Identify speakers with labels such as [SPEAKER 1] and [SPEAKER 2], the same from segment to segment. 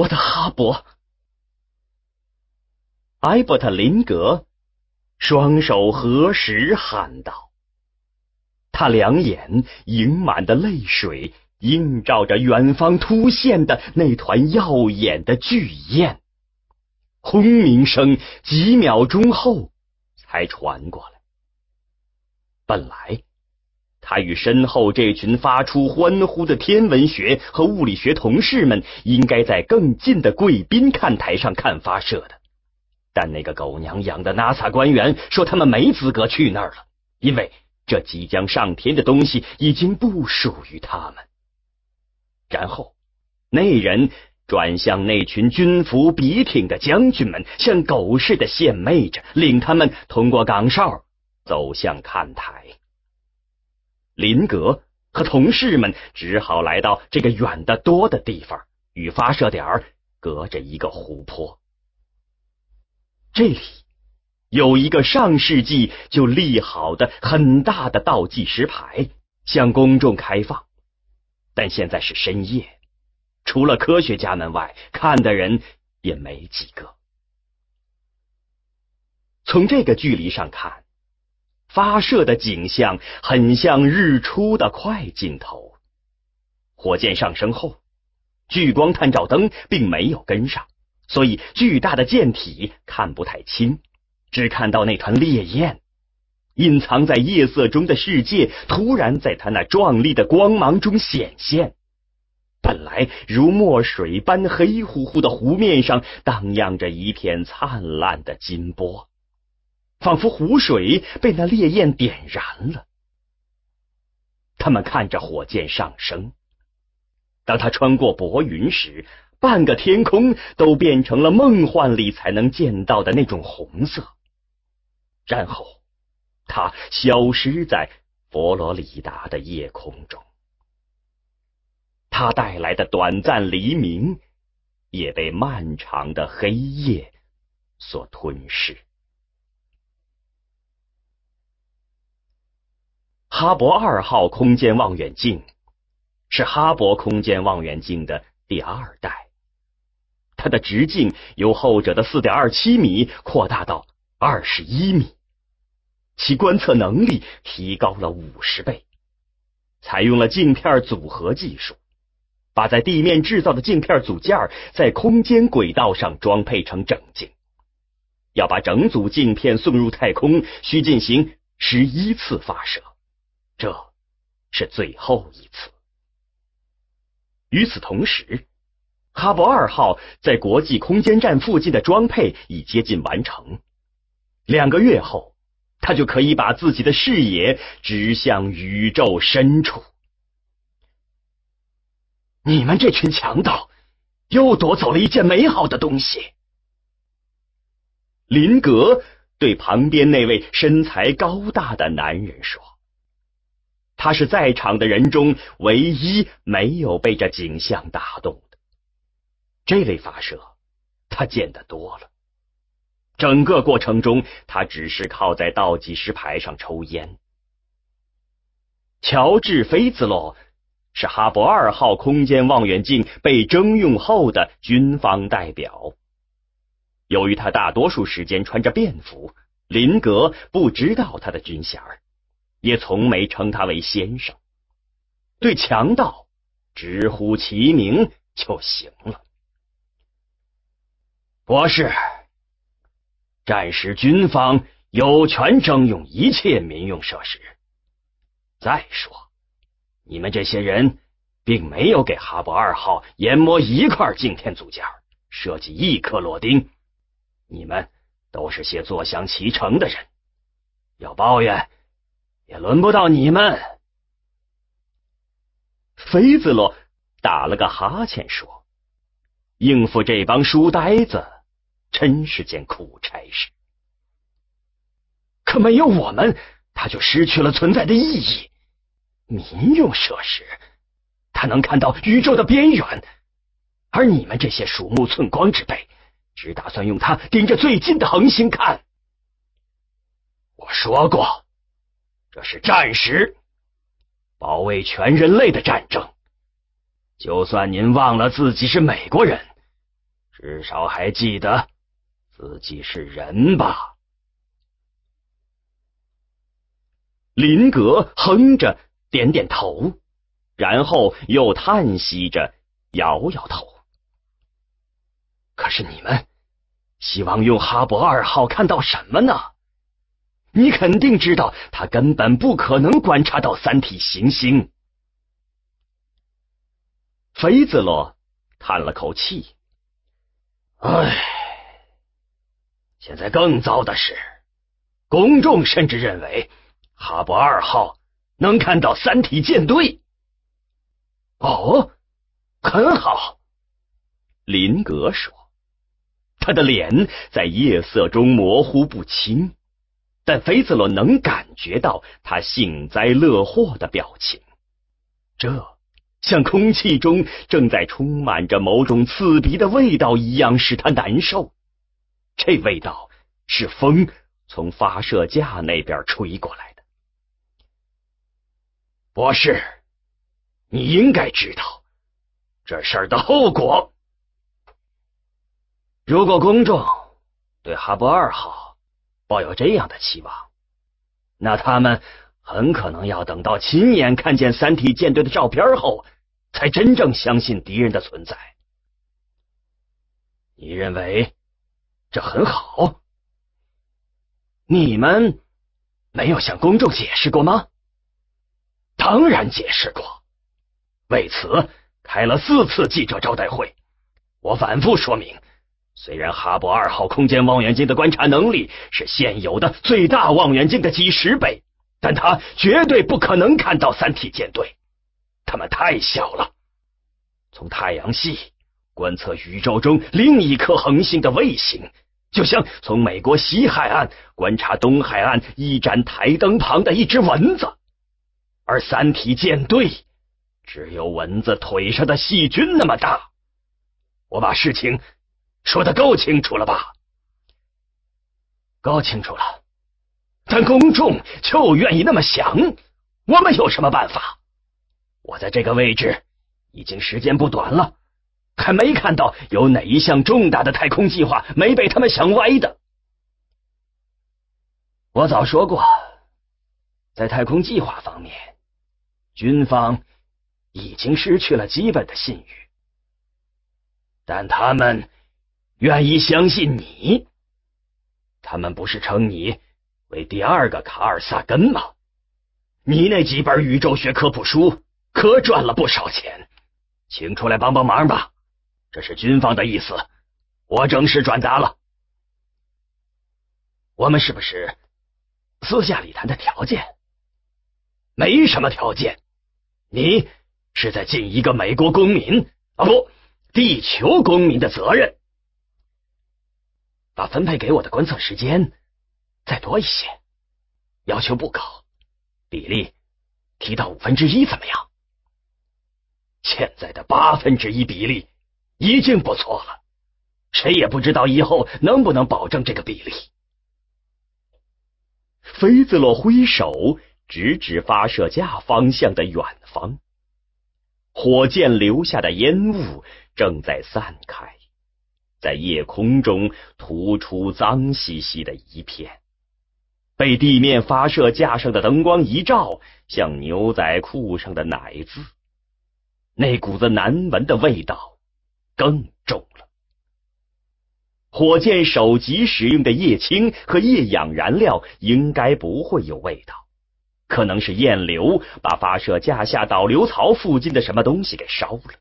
[SPEAKER 1] 我的哈勃！艾伯特林格双手合十喊道：“他两眼盈满的泪水映照着远方突现的那团耀眼的巨焰。”轰鸣声几秒钟后才传过来。本来，他与身后这群发出欢呼的天文学和物理学同事们应该在更近的贵宾看台上看发射的，但那个狗娘养的 NASA 官员说他们没资格去那儿了，因为这即将上天的东西已经不属于他们。然后，那人。转向那群军服笔挺的将军们，像狗似的献媚着，领他们通过岗哨走向看台。林格和同事们只好来到这个远得多的地方，与发射点隔着一个湖泊。这里有一个上世纪就立好的很大的倒计时牌，向公众开放，但现在是深夜。除了科学家们外，看的人也没几个。从这个距离上看，发射的景象很像日出的快镜头。火箭上升后，聚光探照灯并没有跟上，所以巨大的舰体看不太清，只看到那团烈焰。隐藏在夜色中的世界，突然在它那壮丽的光芒中显现。本来如墨水般黑乎乎的湖面上，荡漾着一片灿烂的金波，仿佛湖水被那烈焰点燃了。他们看着火箭上升，当它穿过薄云时，半个天空都变成了梦幻里才能见到的那种红色。然后，它消失在佛罗里达的夜空中。它带来的短暂黎明，也被漫长的黑夜所吞噬。哈勃二号空间望远镜是哈勃空间望远镜的第二代，它的直径由后者的四点二七米扩大到二十一米，其观测能力提高了五十倍，采用了镜片组合技术。把在地面制造的镜片组件在空间轨道上装配成整镜，要把整组镜片送入太空，需进行十一次发射，这是最后一次。与此同时，哈勃二号在国际空间站附近的装配已接近完成，两个月后，他就可以把自己的视野指向宇宙深处。你们这群强盗又夺走了一件美好的东西。林格对旁边那位身材高大的男人说：“他是在场的人中唯一没有被这景象打动的。这类发射他见得多了。整个过程中，他只是靠在倒计时牌上抽烟。”乔治·菲兹洛。是哈勃二号空间望远镜被征用后的军方代表。由于他大多数时间穿着便服，林格不知道他的军衔儿，也从没称他为先生。对强盗直呼其名就行了。博士，战时军方有权征用一切民用设施。再说。你们这些人并没有给哈勃二号研磨一块镜片组件，设计一颗螺钉。你们都是些坐享其成的人，要抱怨也轮不到你们。菲兹洛打了个哈欠说：“应付这帮书呆子，真是件苦差事。可没有我们，他就失去了存在的意义。”民用设施，他能看到宇宙的边缘，而你们这些鼠目寸光之辈，只打算用它盯着最近的恒星看。我说过，这是战时，保卫全人类的战争。就算您忘了自己是美国人，至少还记得自己是人吧？林格哼着，点点头，然后又叹息着，摇摇头。可是你们希望用哈勃二号看到什么呢？你肯定知道，他根本不可能观察到三体行星。菲兹洛叹了口气：“唉，现在更糟的是，公众甚至认为哈勃二号能看到三体舰队。”哦，很好，林格说，他的脸在夜色中模糊不清。但菲兹罗能感觉到他幸灾乐祸的表情，这像空气中正在充满着某种刺鼻的味道一样，使他难受。这味道是风从发射架那边吹过来的。博士，你应该知道这事儿的后果。如果公众对哈勃二号，抱有这样的期望，那他们很可能要等到亲眼看见三体舰队的照片后，才真正相信敌人的存在。你认为这很好？你们没有向公众解释过吗？当然解释过，为此开了四次记者招待会，我反复说明。虽然哈勃二号空间望远镜的观察能力是现有的最大望远镜的几十倍，但它绝对不可能看到三体舰队，它们太小了。从太阳系观测宇宙中另一颗恒星的卫星，就像从美国西海岸观察东海岸一盏台灯旁的一只蚊子，而三体舰队只有蚊子腿上的细菌那么大。我把事情。说的够清楚了吧？够清楚了，但公众就愿意那么想，我们有什么办法？我在这个位置已经时间不短了，还没看到有哪一项重大的太空计划没被他们想歪的。我早说过，在太空计划方面，军方已经失去了基本的信誉，但他们。愿意相信你？他们不是称你为第二个卡尔萨根吗？你那几本宇宙学科普书可赚了不少钱，请出来帮帮忙吧。这是军方的意思，我正式转达了。我们是不是私下里谈的条件？没什么条件，你是在尽一个美国公民啊不，地球公民的责任。把分配给我的观测时间再多一些，要求不高，比例提到五分之一怎么样？现在的八分之一比例已经不错了，谁也不知道以后能不能保证这个比例。菲兹洛挥手指指发射架方向的远方，火箭留下的烟雾正在散开。在夜空中突出脏兮兮的一片，被地面发射架上的灯光一照，像牛仔裤上的奶渍。那股子难闻的味道更重了。火箭首级使用的液氢和液氧燃料应该不会有味道，可能是焰流把发射架下导流槽附近的什么东西给烧了。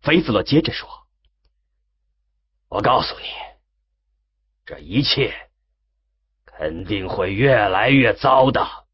[SPEAKER 1] 菲斯洛接着说。我告诉你，这一切肯定会越来越糟的。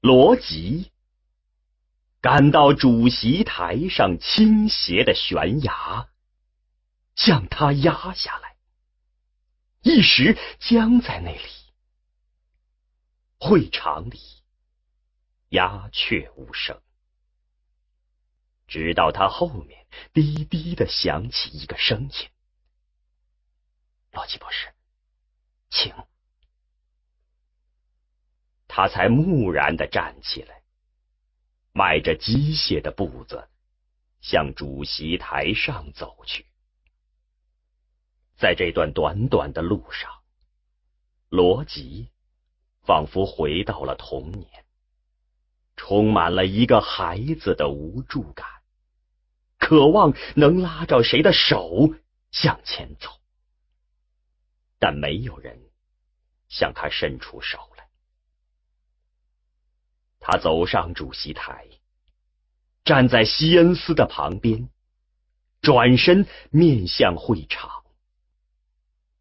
[SPEAKER 1] 罗辑感到主席台上倾斜的悬崖向他压下来，一时僵在那里。会场里鸦雀无声。直到他后面低低的响起一个声音：“罗辑博士，请。”他才木然的站起来，迈着机械的步子向主席台上走去。在这段短短的路上，罗辑仿佛回到了童年，充满了一个孩子的无助感，渴望能拉着谁的手向前走，但没有人向他伸出手来。他走上主席台，站在西恩斯的旁边，转身面向会场。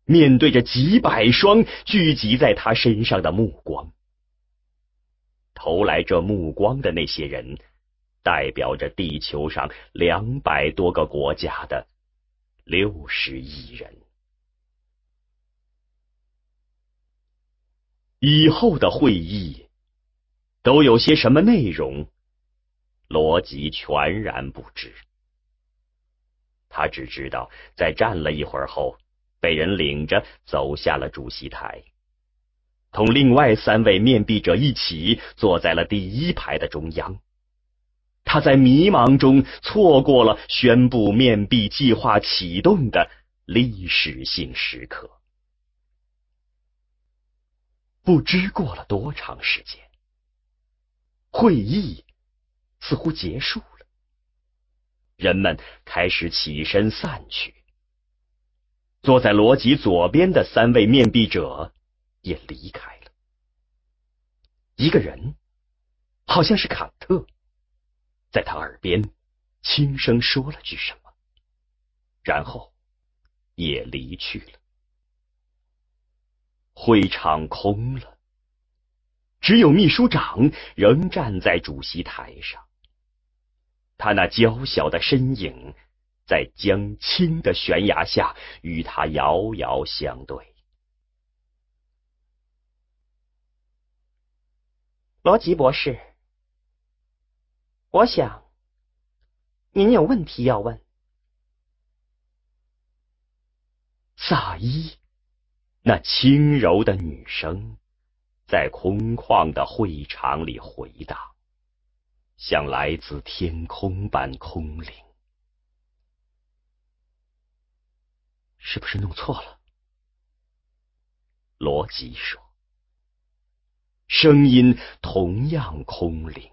[SPEAKER 1] 面对着几百双聚集在他身上的目光，投来这目光的那些人，代表着地球上两百多个国家的六十亿人。以后的会议都有些什么内容？罗辑全然不知，他只知道在站了一会儿后。被人领着走下了主席台，同另外三位面壁者一起坐在了第一排的中央。他在迷茫中错过了宣布面壁计划启动的历史性时刻。不知过了多长时间，会议似乎结束了，人们开始起身散去。坐在罗辑左边的三位面壁者也离开了。一个人，好像是坎特，在他耳边轻声说了句什么，然后也离去了。会场空了，只有秘书长仍站在主席台上，他那娇小的身影。在江青的悬崖下，与他遥遥相对。
[SPEAKER 2] 罗辑博士，我想您有问题要问。
[SPEAKER 1] 萨伊那轻柔的女声在空旷的会场里回荡，像来自天空般空灵。是不是弄错了？罗辑说，声音同样空灵，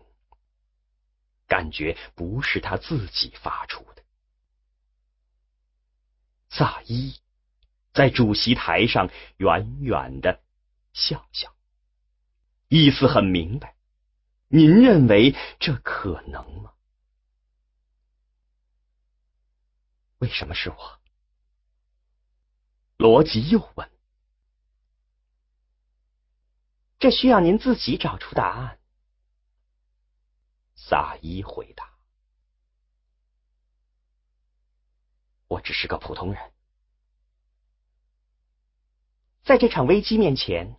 [SPEAKER 1] 感觉不是他自己发出的。萨伊在主席台上远远的笑笑，意思很明白。您认为这可能吗？为什么是我？罗辑又问：“
[SPEAKER 2] 这需要您自己找出答案。”
[SPEAKER 1] 萨伊回答：“我只是个普通人，
[SPEAKER 2] 在这场危机面前，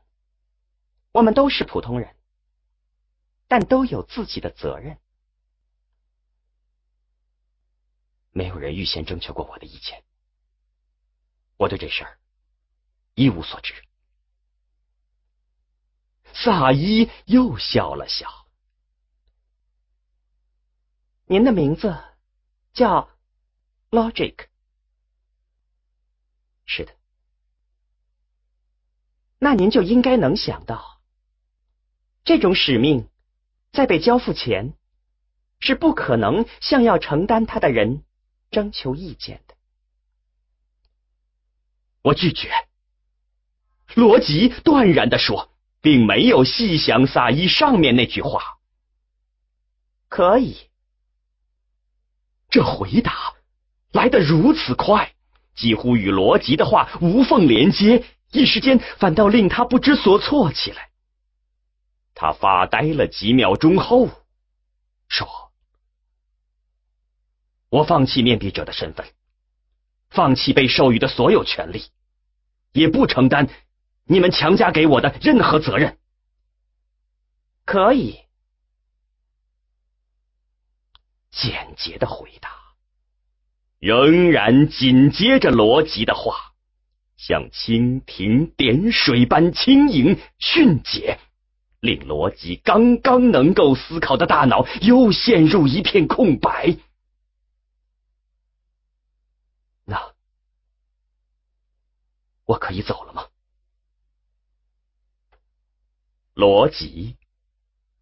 [SPEAKER 2] 我们都是普通人，但都有自己的责任。
[SPEAKER 1] 没有人预先征求过我的意见。”我对这事儿一无所知。萨伊又笑了笑。
[SPEAKER 2] 您的名字叫 Logic，
[SPEAKER 1] 是的。
[SPEAKER 2] 那您就应该能想到，这种使命在被交付前是不可能向要承担它的人征求意见的。
[SPEAKER 1] 我拒绝。罗辑断然的说，并没有细想萨伊上面那句话。
[SPEAKER 2] 可以。
[SPEAKER 1] 这回答来得如此快，几乎与罗辑的话无缝连接，一时间反倒令他不知所措起来。他发呆了几秒钟后，说：“我放弃面壁者的身份，放弃被授予的所有权利。”也不承担你们强加给我的任何责任。
[SPEAKER 2] 可以，
[SPEAKER 1] 简洁的回答，仍然紧接着罗辑的话，像蜻蜓点水般轻盈迅捷，令罗辑刚刚能够思考的大脑又陷入一片空白。那我可以走了吗？罗辑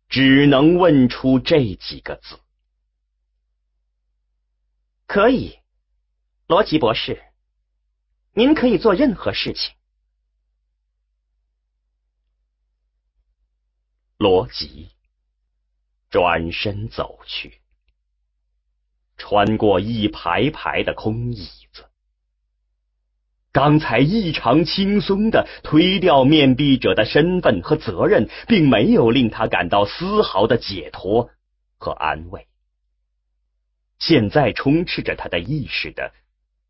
[SPEAKER 1] 只能问出这几个字：“
[SPEAKER 2] 可以。”罗辑博士，您可以做任何事情。
[SPEAKER 1] 罗辑转身走去，穿过一排排的空椅子。刚才异常轻松的推掉面壁者的身份和责任，并没有令他感到丝毫的解脱和安慰。现在充斥着他的意识的，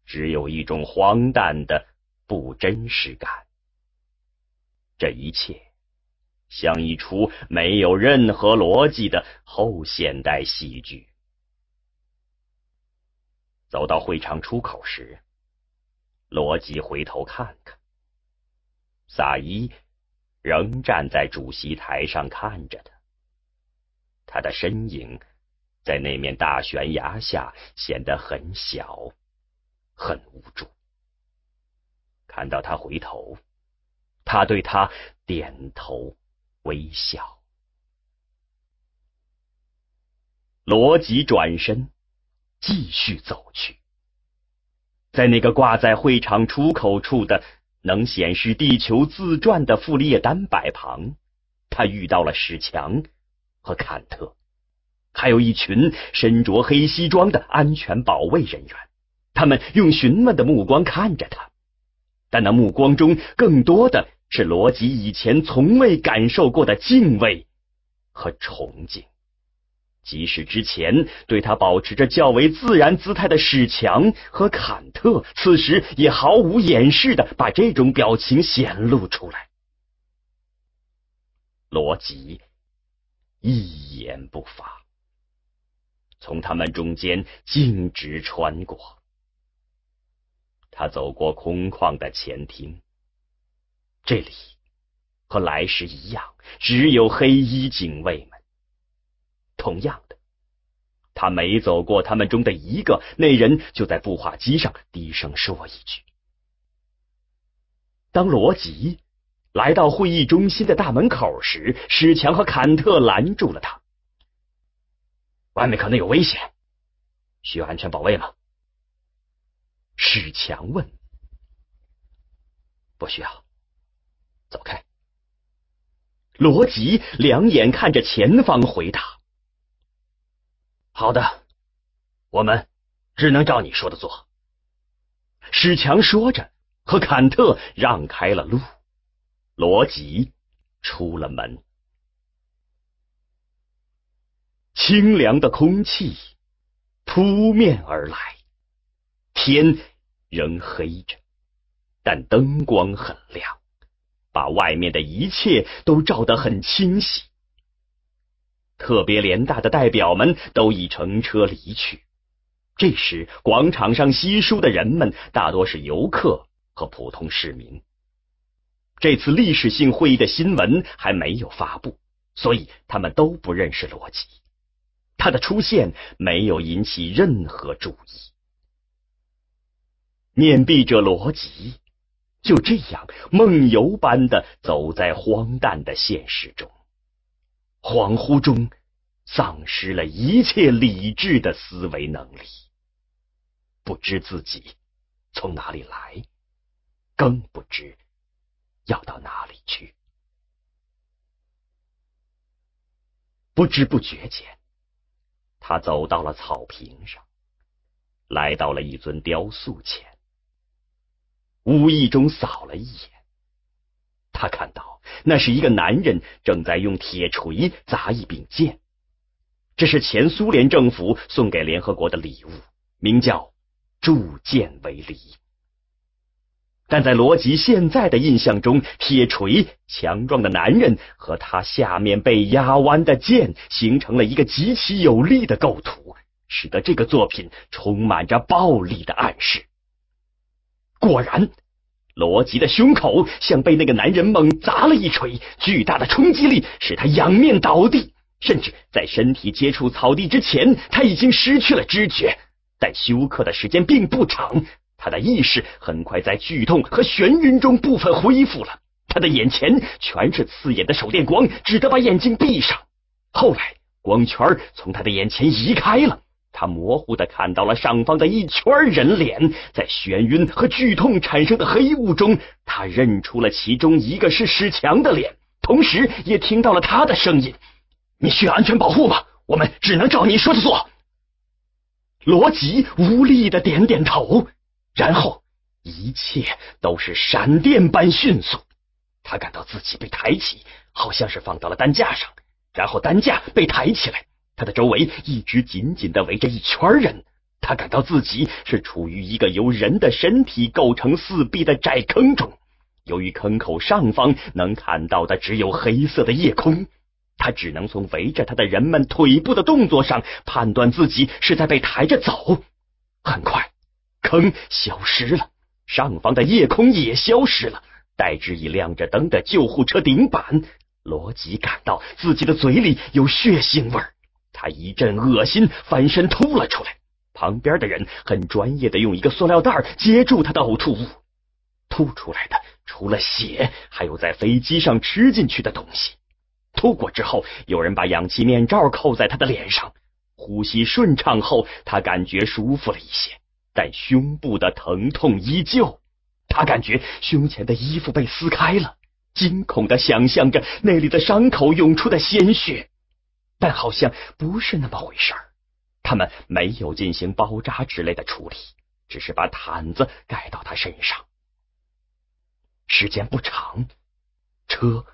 [SPEAKER 1] 只有一种荒诞的不真实感。这一切像一出没有任何逻辑的后现代戏剧。走到会场出口时。罗辑回头看看，萨伊仍站在主席台上看着他。他的身影在那面大悬崖下显得很小，很无助。看到他回头，他对他点头微笑。罗辑转身继续走去。在那个挂在会场出口处的能显示地球自转的傅立叶单摆旁，他遇到了史强和坎特，还有一群身着黑西装的安全保卫人员。他们用询问的目光看着他，但那目光中更多的是罗辑以前从未感受过的敬畏和崇敬。即使之前对他保持着较为自然姿态的史强和坎特，此时也毫无掩饰的把这种表情显露出来。罗辑一言不发，从他们中间径直穿过。他走过空旷的前厅，这里和来时一样，只有黑衣警卫们。同样的，他每走过他们中的一个，那人就在步话机上低声说一句。当罗辑来到会议中心的大门口时，史强和坎特拦住了他。外面可能有危险，需要安全保卫吗？史强问。不需要，走开。罗辑两眼看着前方回答。好的，我们只能照你说的做。史强说着，和坎特让开了路。罗辑出了门，清凉的空气扑面而来，天仍黑着，但灯光很亮，把外面的一切都照得很清晰。特别联大的代表们都已乘车离去。这时，广场上稀疏的人们大多是游客和普通市民。这次历史性会议的新闻还没有发布，所以他们都不认识罗辑。他的出现没有引起任何注意。面壁者罗辑就这样梦游般的走在荒诞的现实中。恍惚中，丧失了一切理智的思维能力，不知自己从哪里来，更不知要到哪里去。不知不觉间，他走到了草坪上，来到了一尊雕塑前，无意中扫了一眼，他看到。那是一个男人正在用铁锤砸一柄剑，这是前苏联政府送给联合国的礼物，名叫“铸剑为礼”。但在罗辑现在的印象中，铁锤、强壮的男人和他下面被压弯的剑形成了一个极其有力的构图，使得这个作品充满着暴力的暗示。果然。罗吉的胸口像被那个男人猛砸了一锤，巨大的冲击力使他仰面倒地，甚至在身体接触草地之前，他已经失去了知觉。但休克的时间并不长，他的意识很快在剧痛和眩晕中部分恢复了。他的眼前全是刺眼的手电光，只得把眼睛闭上。后来，光圈从他的眼前移开了。他模糊的看到了上方的一圈人脸，在眩晕和剧痛产生的黑雾中，他认出了其中一个是史强的脸，同时也听到了他的声音：“你需要安全保护吗？我们只能照你说的做。”罗辑无力的点点头，然后一切都是闪电般迅速。他感到自己被抬起，好像是放到了担架上，然后担架被抬起来。他的周围一直紧紧的围着一圈人，他感到自己是处于一个由人的身体构成四壁的窄坑中。由于坑口上方能看到的只有黑色的夜空，他只能从围着他的人们腿部的动作上判断自己是在被抬着走。很快，坑消失了，上方的夜空也消失了，代之以亮着灯的救护车顶板。罗辑感到自己的嘴里有血腥味儿。他一阵恶心，翻身吐了出来。旁边的人很专业的用一个塑料袋接住他的呕吐物。吐出来的除了血，还有在飞机上吃进去的东西。吐过之后，有人把氧气面罩扣在他的脸上。呼吸顺畅后，他感觉舒服了一些，但胸部的疼痛依旧。他感觉胸前的衣服被撕开了，惊恐的想象着那里的伤口涌出的鲜血。但好像不是那么回事儿，他们没有进行包扎之类的处理，只是把毯子盖到他身上。时间不长，车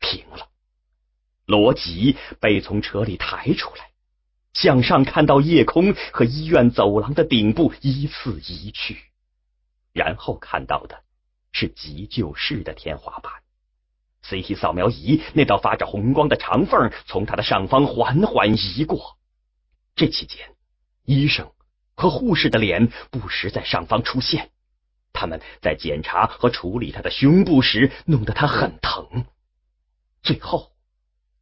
[SPEAKER 1] 停了，罗辑被从车里抬出来，向上看到夜空和医院走廊的顶部依次移去，然后看到的是急救室的天花板。CT 扫描仪那道发着红光的长缝从他的上方缓缓移过，这期间，医生和护士的脸不时在上方出现，他们在检查和处理他的胸部时弄得他很疼。最后，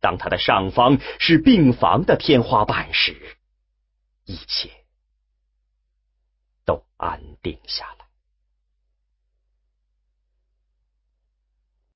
[SPEAKER 1] 当他的上方是病房的天花板时，一切都安定下来。